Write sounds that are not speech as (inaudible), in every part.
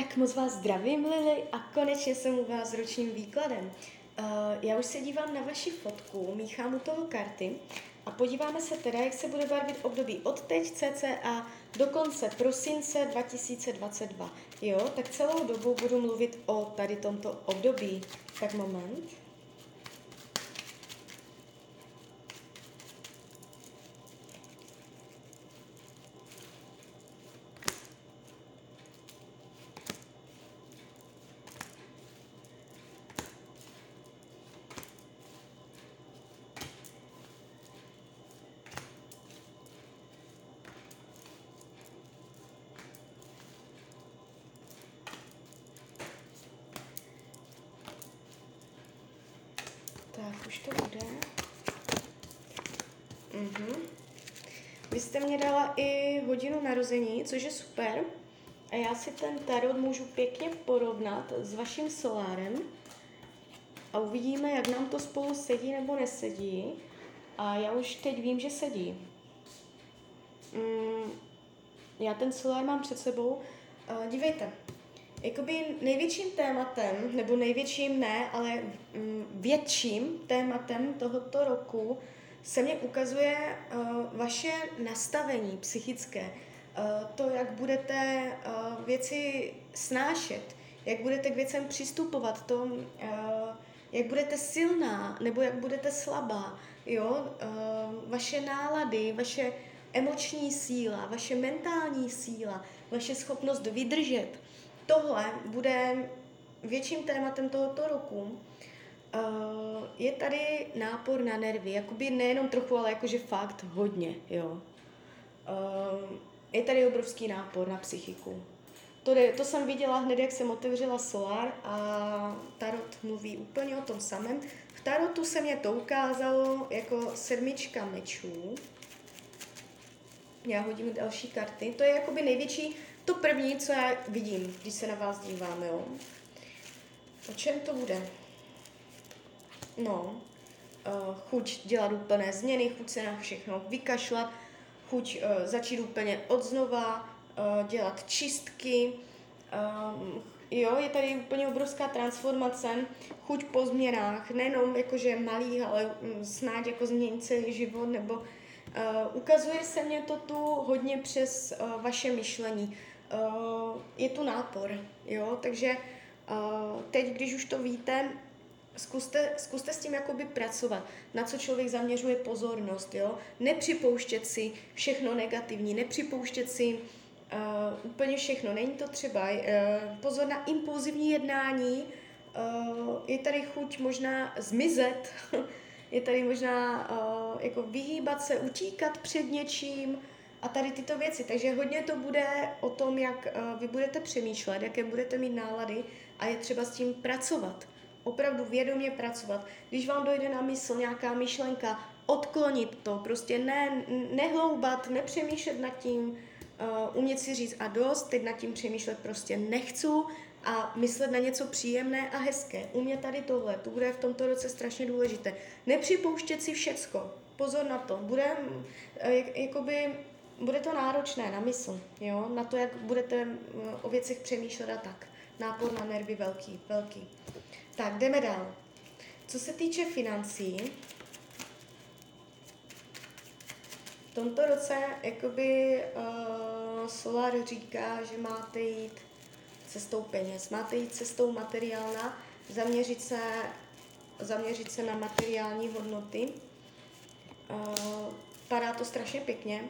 Tak moc vás zdravím, Lili, a konečně jsem u vás s ročním výkladem. Uh, já už se dívám na vaši fotku, míchám u toho karty a podíváme se teda, jak se bude barvit období od teď cca do konce prosince 2022. Jo, tak celou dobu budu mluvit o tady tomto období. Tak moment. Už to bude. Mhm. Vy jste mě dala i hodinu narození, což je super. A já si ten tarot můžu pěkně porovnat s vaším solárem a uvidíme, jak nám to spolu sedí nebo nesedí. A já už teď vím, že sedí. Mm, já ten solár mám před sebou. Uh, dívejte, Jakoby největším tématem, nebo největším ne, ale mm, větším tématem tohoto roku se mně ukazuje uh, vaše nastavení psychické. Uh, to, jak budete uh, věci snášet, jak budete k věcem přistupovat, to, jak budete silná nebo jak budete slabá, jo? Vaše nálady, vaše emoční síla, vaše mentální síla, vaše schopnost vydržet, tohle bude větším tématem tohoto roku. Uh, je tady nápor na nervy, jakoby nejenom trochu, ale jakože fakt hodně, jo. Uh, je tady obrovský nápor na psychiku. To, je, to jsem viděla hned, jak jsem otevřela Solar a Tarot mluví úplně o tom samém. V Tarotu se mě to ukázalo jako sedmička mečů. Já hodím další karty. To je jakoby největší to první, co já vidím, když se na vás dívám, jo. O čem to bude? No, uh, chuť dělat úplné změny, chuť se na všechno vykašlat, chuť uh, začít úplně od znova, uh, dělat čistky. Uh, jo, je tady úplně obrovská transformace, chuť po změnách, nejenom jakože malých, ale um, snad jako změnit celý život, nebo uh, ukazuje se mě to tu hodně přes uh, vaše myšlení je tu nápor, jo, takže uh, teď, když už to víte, zkuste, zkuste s tím jakoby pracovat, na co člověk zaměřuje pozornost, jo, nepřipouštět si všechno negativní, nepřipouštět si uh, úplně všechno, není to třeba, uh, pozor na impulzivní jednání, uh, je tady chuť možná zmizet, (laughs) je tady možná uh, jako vyhýbat se, utíkat před něčím, a tady tyto věci. Takže hodně to bude o tom, jak uh, vy budete přemýšlet, jaké budete mít nálady a je třeba s tím pracovat. Opravdu vědomě pracovat. Když vám dojde na mysl nějaká myšlenka, odklonit to, prostě ne, nehloubat, nepřemýšlet nad tím, uh, umět si říct a dost, teď nad tím přemýšlet prostě nechci a myslet na něco příjemné a hezké. U mě tady tohle, to bude v tomto roce strašně důležité. Nepřipouštět si všecko. Pozor na to. Bude, uh, jakoby, bude to náročné na mysl, jo? na to, jak budete eh, o věcech přemýšlet a tak. Nápor na nervy velký, velký. Tak, jdeme dál. Co se týče financí, v tomto roce jakoby uh, Solar říká, že máte jít cestou peněz, máte jít cestou materiálna, zaměřit se, zaměřit se na materiální hodnoty. Uh, padá to strašně pěkně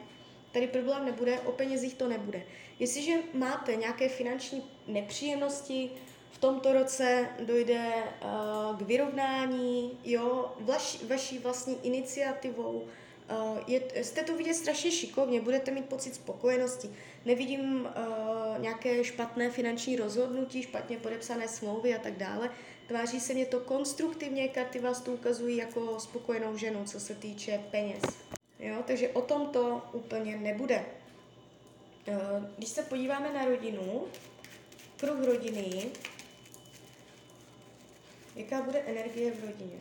tady problém nebude, o penězích to nebude. Jestliže máte nějaké finanční nepříjemnosti, v tomto roce dojde uh, k vyrovnání, jo, vaš, vaší vlastní iniciativou, uh, je, jste to vidět strašně šikovně, budete mít pocit spokojenosti. Nevidím uh, nějaké špatné finanční rozhodnutí, špatně podepsané smlouvy a tak dále. Tváří se mě to konstruktivně, karty vás to ukazují jako spokojenou ženu, co se týče peněz. Jo? Takže o tom to úplně nebude. Eh, když se podíváme na rodinu, kruh rodiny, jaká bude energie v rodině?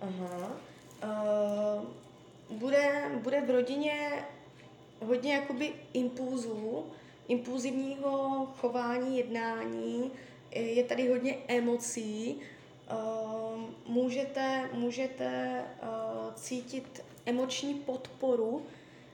Aha. Uh, bude, bude v rodině hodně jakoby impulzů, impulzivního chování, jednání, je tady hodně emocí, můžete, můžete uh, cítit emoční podporu,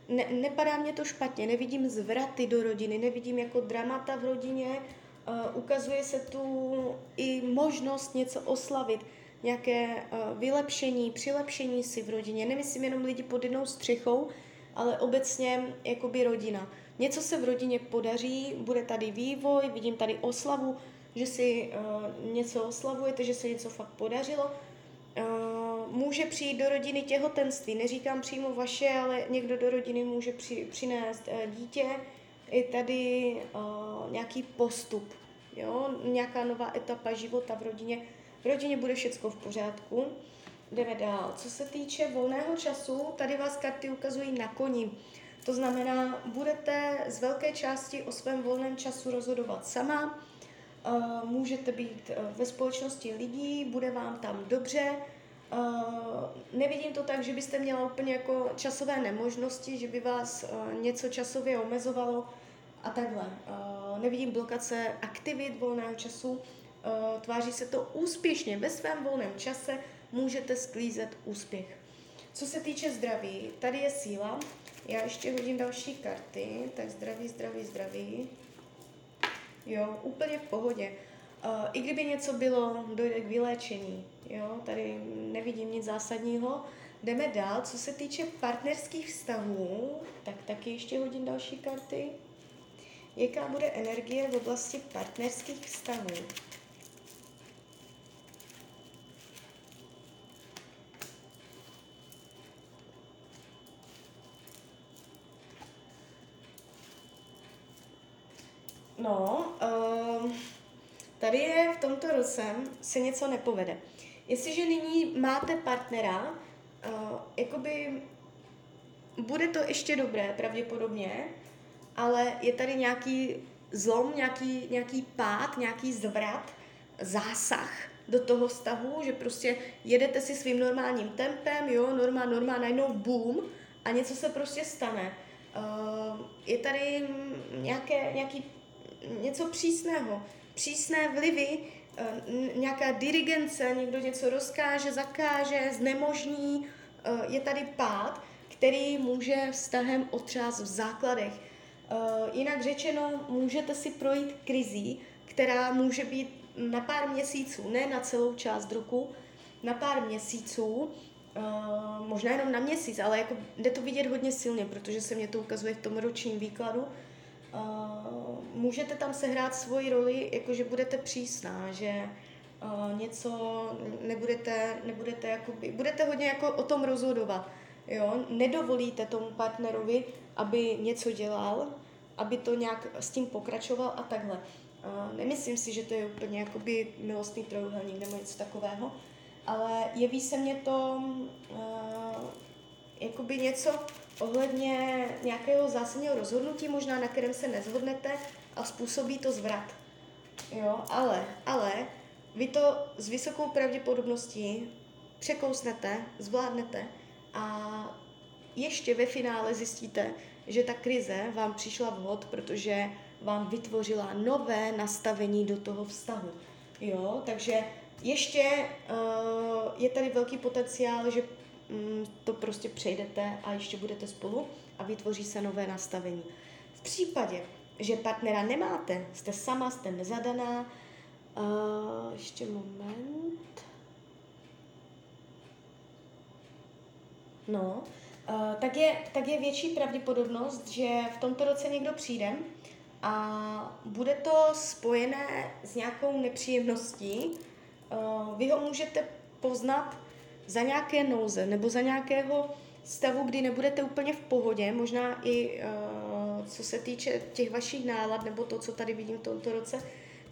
ne, nepadá mě to špatně, nevidím zvraty do rodiny, nevidím jako dramata v rodině, uh, ukazuje se tu i možnost něco oslavit, nějaké uh, vylepšení, přilepšení si v rodině. Nemyslím jenom lidi pod jednou střechou, ale obecně jakoby rodina. Něco se v rodině podaří, bude tady vývoj, vidím tady oslavu, že si uh, něco oslavujete, že se něco fakt podařilo. Uh, může přijít do rodiny těhotenství, neříkám přímo vaše, ale někdo do rodiny může při, přinést uh, dítě. Je tady uh, nějaký postup, jo? nějaká nová etapa života v rodině. V rodině bude všechno v pořádku. Jdeme dál. Co se týče volného času, tady vás karty ukazují na koni. To znamená, budete z velké části o svém volném času rozhodovat sama, můžete být e, ve společnosti lidí, bude vám tam dobře. Nevidím to tak, že byste měla úplně jako časové nemožnosti, že by vás něco časově omezovalo a takhle. Nevidím blokace aktivit volného času, tváří se to úspěšně. Ve svém volném čase můžete sklízet úspěch. Co se týče zdraví, tady je síla. Já ještě hodím další karty. Tak zdraví, zdraví, zdraví. Jo, úplně v pohodě. Uh, I kdyby něco bylo, dojde k vyléčení. Jo, tady nevidím nic zásadního. Jdeme dál. Co se týče partnerských vztahů, tak taky ještě hodím další karty. Jaká bude energie v oblasti partnerských vztahů? No, uh, tady je v tomto roce se něco nepovede. Jestliže nyní máte partnera, uh, jakoby bude to ještě dobré pravděpodobně, ale je tady nějaký zlom, nějaký, nějaký pád, nějaký zvrat, zásah do toho vztahu, že prostě jedete si svým normálním tempem, jo, norma, norma, najednou boom a něco se prostě stane. Uh, je tady nějaké, nějaký něco přísného, přísné vlivy, eh, nějaká dirigence, někdo něco rozkáže, zakáže, znemožní, eh, je tady pád, který může vztahem otřást v základech. Eh, jinak řečeno, můžete si projít krizí, která může být na pár měsíců, ne na celou část roku, na pár měsíců, možná jenom na měsíc, ale jako jde to vidět hodně silně, protože se mě to ukazuje v tom ročním výkladu, Můžete tam sehrát svoji roli, jakože budete přísná, že uh, něco nebudete, nebudete jakoby, budete hodně jako o tom rozhodovat, jo, nedovolíte tomu partnerovi, aby něco dělal, aby to nějak s tím pokračoval a takhle. Uh, nemyslím si, že to je úplně jakoby milostný trojuhelník nebo něco takového, ale jeví se mně to uh, jakoby něco, ohledně nějakého zásadního rozhodnutí, možná na kterém se nezhodnete a způsobí to zvrat. Jo, ale, ale vy to s vysokou pravděpodobností překousnete, zvládnete a ještě ve finále zjistíte, že ta krize vám přišla vhod, protože vám vytvořila nové nastavení do toho vztahu. Jo, takže ještě uh, je tady velký potenciál, že to prostě přejdete a ještě budete spolu a vytvoří se nové nastavení. V případě, že partnera nemáte, jste sama, jste nezadaná, uh, ještě moment. No, uh, tak, je, tak je větší pravděpodobnost, že v tomto roce někdo přijde a bude to spojené s nějakou nepříjemností. Uh, vy ho můžete poznat za nějaké nouze nebo za nějakého stavu, kdy nebudete úplně v pohodě, možná i uh, co se týče těch vašich nálad nebo to, co tady vidím v tomto roce,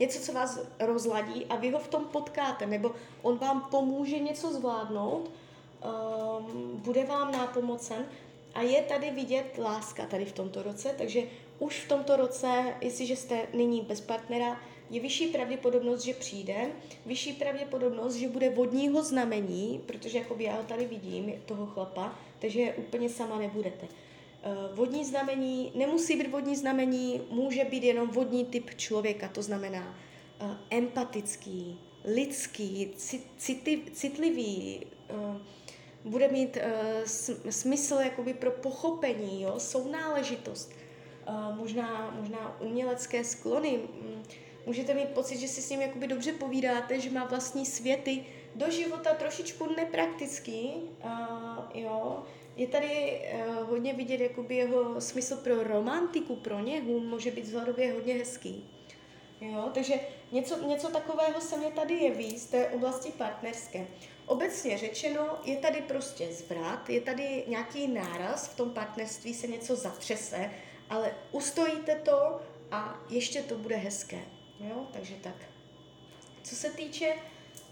něco, co vás rozladí a vy ho v tom potkáte, nebo on vám pomůže něco zvládnout, um, bude vám nápomocen a je tady vidět láska tady v tomto roce, takže už v tomto roce, jestliže jste nyní bez partnera, je vyšší pravděpodobnost, že přijde, vyšší pravděpodobnost, že bude vodního znamení, protože jakoby já ho tady vidím, toho chlapa, takže úplně sama nebudete. vodní znamení nemusí být vodní znamení, může být jenom vodní typ člověka, to znamená empatický, lidský, citlivý, bude mít smysl jakoby pro pochopení, jo, sounáležitost, možná, možná umělecké sklony, můžete mít pocit, že si s ním jakoby dobře povídáte, že má vlastní světy, do života trošičku nepraktický, uh, jo. Je tady uh, hodně vidět jakoby jeho smysl pro romantiku, pro něhu, může být vzhledově hodně hezký. Jo, takže něco, něco takového se mě tady jeví z té oblasti partnerské. Obecně řečeno, je tady prostě zvrat, je tady nějaký náraz, v tom partnerství se něco zatřese, ale ustojíte to a ještě to bude hezké. Jo, takže tak. Co se týče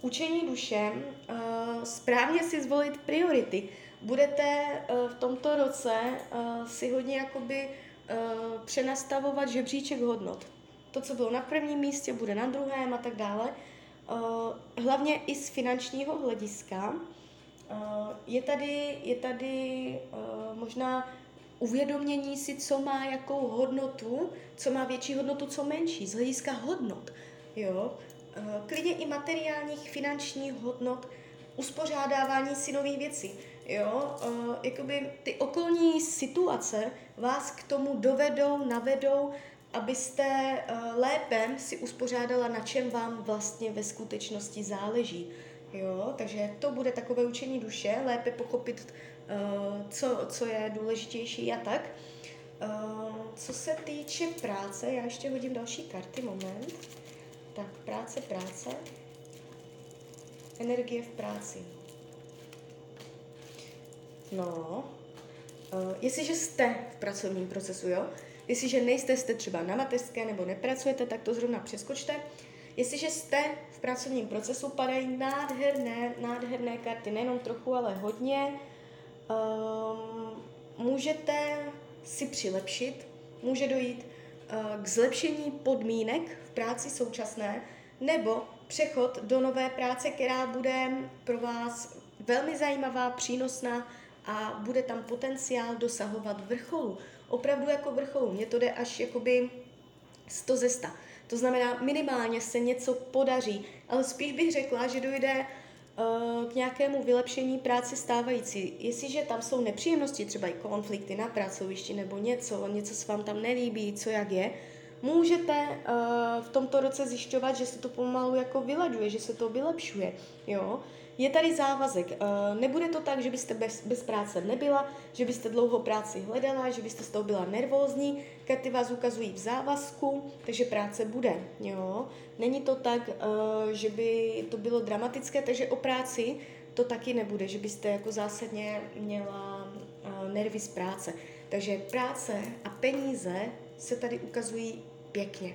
učení duše, uh, správně si zvolit priority. Budete uh, v tomto roce uh, si hodně jakoby přenastavovat žebříček hodnot. To, co bylo na prvním místě, bude na druhém a tak dále. Hlavně i z finančního hlediska. Je tady, je tady možná uvědomění si, co má jakou hodnotu, co má větší hodnotu, co menší, z hlediska hodnot. Jo? Eh, klidně i materiálních, finančních hodnot, uspořádávání si nových věcí. Jo, uh, jakoby ty okolní situace vás k tomu dovedou, navedou, abyste uh, lépe si uspořádala, na čem vám vlastně ve skutečnosti záleží. Jo, takže to bude takové učení duše, lépe pochopit Eh, co, co je důležitější a tak. Uh, co se týče práce, já ještě hodím další karty, moment. Tak, práce, práce. Energie v práci. No, uh, jestliže jste v pracovním procesu, jo, jestliže nejste, jste třeba na mateřské nebo nepracujete, tak to zrovna přeskočte. Jestliže jste v pracovním procesu, padají nádherné, nádherné karty, nejenom trochu, ale hodně můžete si přilepšit, může dojít uh, k zlepšení podmínek v práci současné nebo přechod do nové práce, která bude pro vás velmi zajímavá, přínosná a bude tam potenciál dosahovat vrcholu. Opravdu jako vrcholu. Mně to jde až jakoby 100 ze 100. To znamená, minimálně se něco podaří, ale spíš bych řekla, že dojde Eh, k nějakému vylepšení práce stávající. Jestliže tam jsou nepříjemnosti, třeba i konflikty na pracovišti nebo něco, něco se vám tam nelíbí, co jak je, můžete uh, v tomto roce zjišťovat, že se to pomalu jako vylaďuje, že se to vylepšuje. Jo? Je tady závazek. Uh, nebude to tak, že byste bez, bez práce nebyla, že byste dlouho práci hledala, že byste z toho byla nervózní. Karty vás ukazují v závazku, takže práce bude. Jo? Není to tak, uh, že by to bylo dramatické, takže o práci to taky nebude, že byste jako zásadně měla uh, nervy z práce. Takže práce a peníze se tady ukazují pěkně.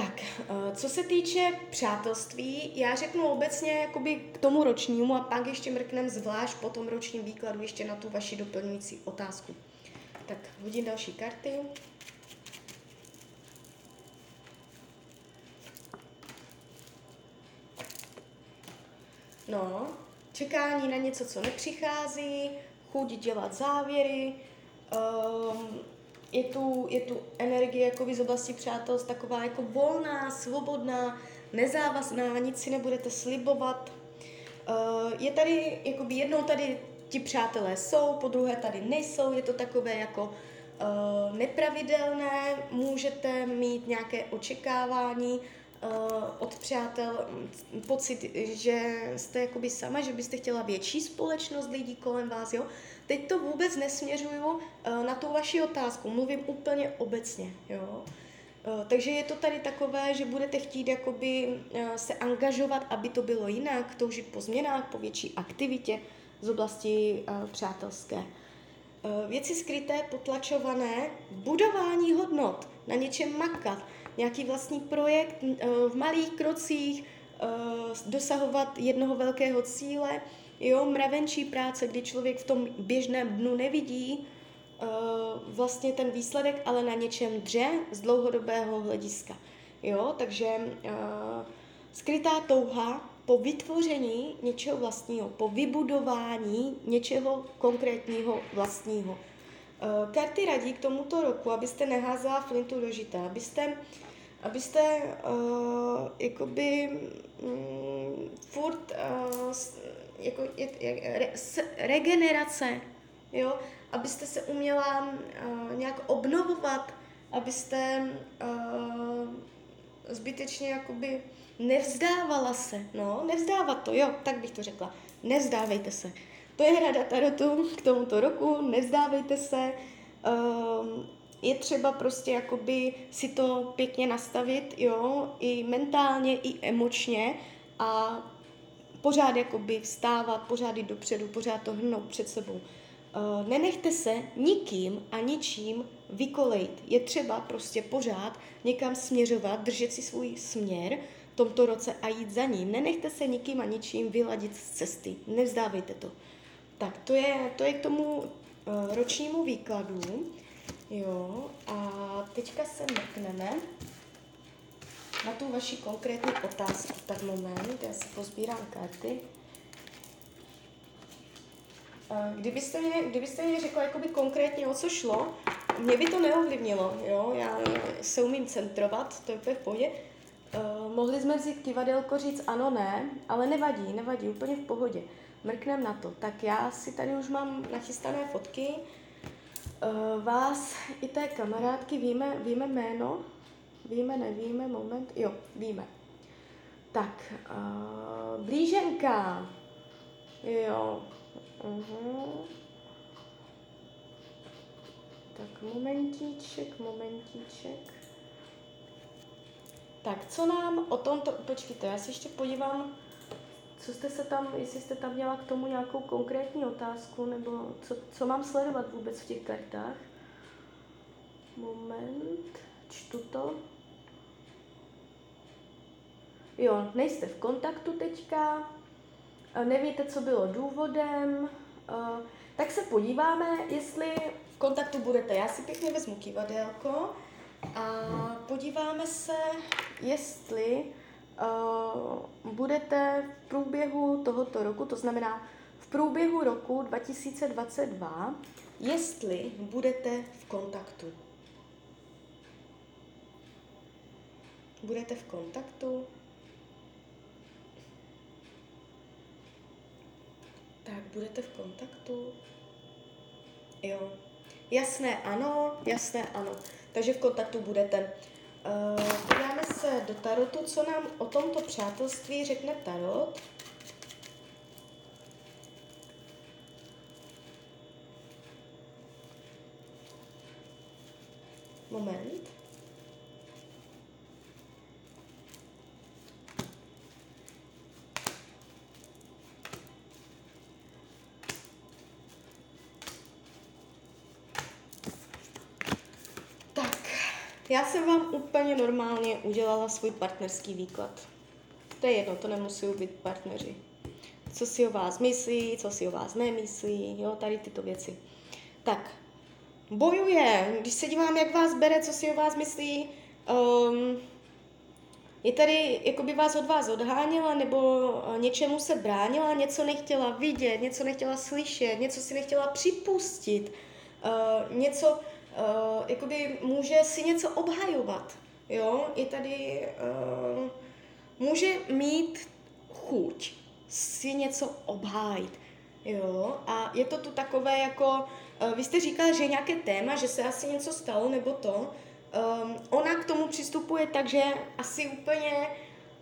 Tak, eh, co se týče přátelství, já řeknu obecně jakoby k tomu ročnímu a pak ještě mrknem zvlášť po tom ročním výkladu ještě na tu vaši doplňující otázku. Tak, hodím další karty. No, čekání na něco, co nepřichází, chuť dělat závěry, um, je tu, je tu energie jako z oblasti přátelství taková jako volná, svobodná, nezávazná, nic si nebudete slibovat. Uh, je tady, jakoby jednou tady ti přátelé jsou, po druhé tady nejsou, je to takové jako uh, nepravidelné, můžete mít nějaké očekávání uh, od přátel, pocit, že jste jakoby sama, že byste chtěla větší společnost lidí kolem vás, jo, Teď to vůbec nesměřuju uh, na tu vaši otázku, mluvím úplně obecně, jo. Uh, takže je to tady takové, že budete chtít jakoby uh, se angažovat, aby to bylo jinak, toužit po změnách, po větší aktivitě z oblasti přátelské. Věci skryté, potlačované, budování hodnot, na něčem makat, nějaký vlastní projekt v malých krocích, dosahovat jednoho velkého cíle, Jo, mravenčí práce, kdy člověk v tom běžném dnu nevidí uh, vlastně ten výsledek, ale na něčem dře z dlouhodobého hlediska. Jo, takže uh, skrytá touha po vytvoření něčeho vlastního, po vybudování něčeho konkrétního vlastního. Uh, karty radí k tomuto roku, abyste neházela flintu do žita, abyste, abyste uh, jakoby um, furt uh, jako, je, je, re, s, regenerace, jo, abyste se uměla uh, nějak obnovovat, abyste uh, zbytečně jakoby nevzdávala se, no, nevzdávat to, jo, tak bych to řekla, nevzdávejte se. To je rada Tarotu k tomuto roku, nevzdávejte se, um, je třeba prostě jakoby si to pěkně nastavit, jo, i mentálně, i emočně a pořád jakoby vstávat, pořád jít dopředu, pořád to hrnout před sebou. Uh, nenechte se nikým a ničím vykolejit. Je třeba prostě pořád někam směřovat, držet si svůj směr v tomto roce a jít za ním. Nenechte se nikým a ničím vyladit z cesty. Nevzdávejte to. Tak to je, to je k tomu uh, ročnímu výkladu. Jo, a teďka se mrkneme na tu vaši konkrétní otázku. Tak moment, já si pozbírám karty. Kdybyste mě, kdybyste mě řekla jakoby konkrétně, o co šlo, mě by to neovlivnilo, jo, já se umím centrovat, to je úplně v pohodě. Uh, mohli jsme vzít kivadelko, říct ano, ne, ale nevadí, nevadí, úplně v pohodě. Mrknem na to. Tak já si tady už mám nachystané fotky. Uh, vás i té kamarádky víme, víme jméno? Víme, nevíme, moment. Jo, víme. Tak, uh, blíženka. Jo. Uh-huh. Tak, momentíček, momentíček. Tak, co nám o tomto... Počkejte, já se ještě podívám, co jste se tam, jestli jste tam měla k tomu nějakou konkrétní otázku, nebo co, co mám sledovat vůbec v těch kartách. Moment, čtu to. Jo, nejste v kontaktu teďka, nevíte, co bylo důvodem, tak se podíváme, jestli v kontaktu budete. Já si pěkně vezmu kivadélko a podíváme se, jestli budete v průběhu tohoto roku, to znamená v průběhu roku 2022, jestli budete v kontaktu. Budete v kontaktu? Tak, budete v kontaktu? Jo. Jasné ano, jasné ano. Takže v kontaktu budete. Podíváme se do tarotu, co nám o tomto přátelství řekne tarot. Moment. Já jsem vám úplně normálně udělala svůj partnerský výklad. To je jedno, to nemusí být partneři. Co si o vás myslí, co si o vás nemyslí, jo, tady tyto věci. Tak, bojuje, když se dívám, jak vás bere, co si o vás myslí, um, je tady, jako by vás od vás odháněla, nebo něčemu se bránila, něco nechtěla vidět, něco nechtěla slyšet, něco si nechtěla připustit, uh, něco, uh, jakoby může si něco obhajovat, jo, je tady, uh, může mít chuť si něco obhájit, jo, a je to tu takové jako, uh, vy jste říkala, že je nějaké téma, že se asi něco stalo, nebo to, um, ona k tomu přistupuje tak, že asi úplně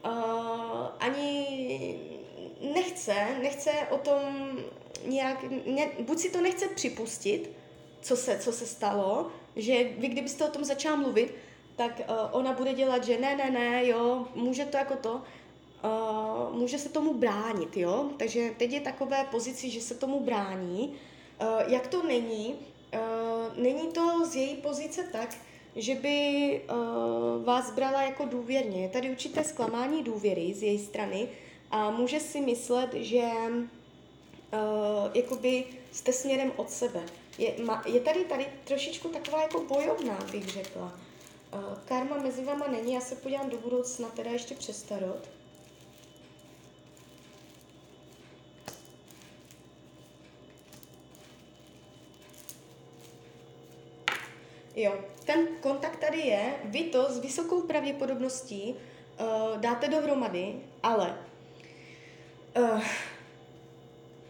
uh, ani nechce, nechce o tom nějak, ne, buď si to nechce připustit, co se, co se stalo, že vy kdybyste o tom začala mluvit, tak uh, ona bude dělat, že ne, ne, ne, jo, může to jako to, uh, může se tomu bránit, jo, takže teď je takové pozici, že se tomu brání. Uh, jak to není? Uh, není to z její pozice tak, že by uh, vás brala jako důvěrně. Je tady určité zklamání důvěry z její strany a může si myslet, že uh, jakoby jste směrem od sebe. Je, je tady tady trošičku taková jako bojovná, bych řekla. Uh, karma mezi vama není, já se podívám do budoucna, teda ještě přes tarot. Jo, ten kontakt tady je, vy to s vysokou pravděpodobností uh, dáte dohromady, ale uh,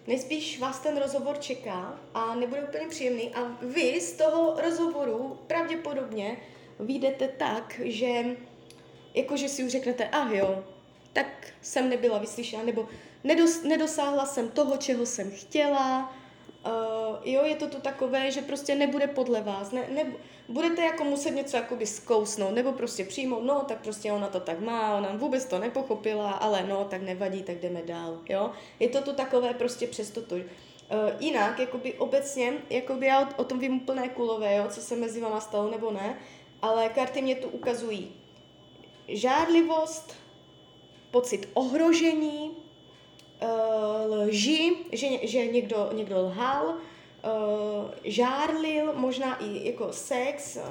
nejspíš vás ten rozhovor čeká a nebude úplně příjemný. A vy z toho rozhovoru pravděpodobně vyjdete tak, že jakože si už řeknete, ah jo, tak jsem nebyla vyslyšena, nebo nedos, nedosáhla jsem toho, čeho jsem chtěla, Uh, jo, je to tu takové, že prostě nebude podle vás, ne, ne, budete jako muset něco jakoby zkousnout, nebo prostě přijmout, no, tak prostě ona to tak má, ona vůbec to nepochopila, ale no, tak nevadí, tak jdeme dál, jo. Je to tu takové prostě přesto to. Uh, jinak, jakoby obecně, jakoby já o, o tom vím úplné kulové, jo, co se mezi váma stalo nebo ne, ale karty mě tu ukazují žádlivost, pocit ohrožení, lži, že, že někdo, někdo lhal, uh, žárlil, možná i jako sex, uh,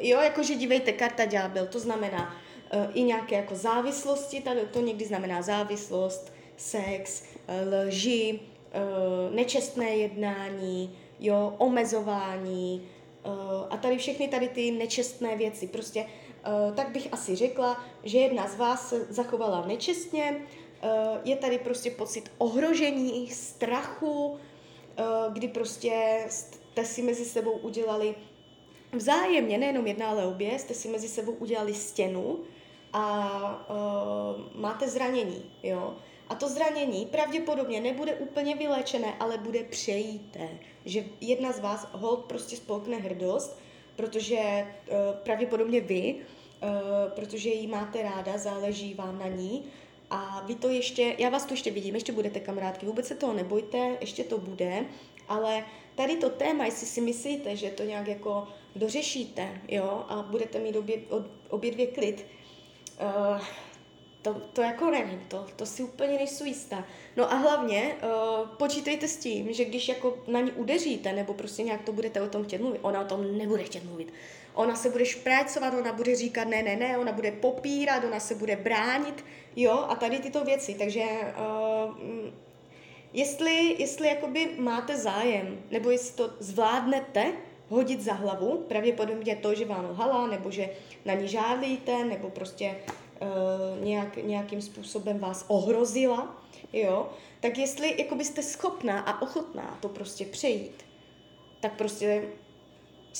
jo, jakože dívejte, karta ďábel, to znamená uh, i nějaké jako závislosti, tady to někdy znamená závislost, sex, uh, lži, uh, nečestné jednání, jo, omezování uh, a tady všechny tady ty nečestné věci, prostě uh, tak bych asi řekla, že jedna z vás se zachovala nečestně, Eh, je tady prostě pocit ohrožení, strachu, eh, kdy prostě jste si mezi sebou udělali vzájemně, nejenom jedna, ale obě, jste si mezi sebou udělali stěnu a uh, máte zranění, jo. A to zranění pravděpodobně nebude úplně vyléčené, ale bude přejíté. Že jedna z vás hold prostě spolkne hrdost, protože pravděpodobně vy, protože ji máte ráda, záleží vám na ní, a vy to ještě, já vás tu ještě vidím, ještě budete kamarádky, vůbec se toho nebojte, ještě to bude, ale tady to téma, jestli si myslíte, že to nějak jako dořešíte, jo, a budete mít obě, obě dvě klid, uh, to, to jako nevím, to, to si úplně nejsou jistá. No a hlavně uh, počítejte s tím, že když jako na ní udeříte, nebo prostě nějak to budete o tom chtět mluvit, ona o tom nebude chtět mluvit. Ona se bude šprácovat, ona bude říkat ne, ne, ne, ona bude popírat, ona se bude bránit, jo, a tady tyto věci. Takže uh, jestli, jestli jakoby máte zájem, nebo jestli to zvládnete hodit za hlavu, pravděpodobně to, že vám lhala, nebo že na ní žádlíte, nebo prostě uh, nějak, nějakým způsobem vás ohrozila, jo, tak jestli jako byste schopná a ochotná to prostě přejít, tak prostě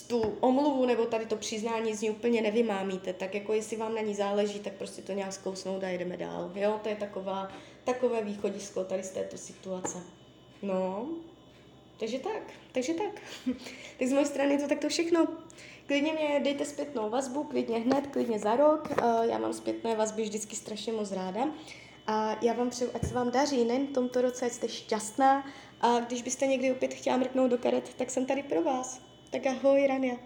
tu omluvu nebo tady to přiznání z ní úplně nevymámíte, tak jako jestli vám na ní záleží, tak prostě to nějak zkousnout a jdeme dál. Jo, to je taková, takové východisko tady z této situace. No, takže tak, takže tak. (laughs) tak z mojej strany je to takto všechno. Klidně mě dejte zpětnou vazbu, klidně hned, klidně za rok. Eh, já mám zpětné vazby vždycky strašně moc ráda. A já vám přeju, ať se vám daří, nejen v tomto roce, ať jste šťastná. A když byste někdy opět chtěla mrknout do karet, tak jsem tady pro vás. Tak ahoj, Rania.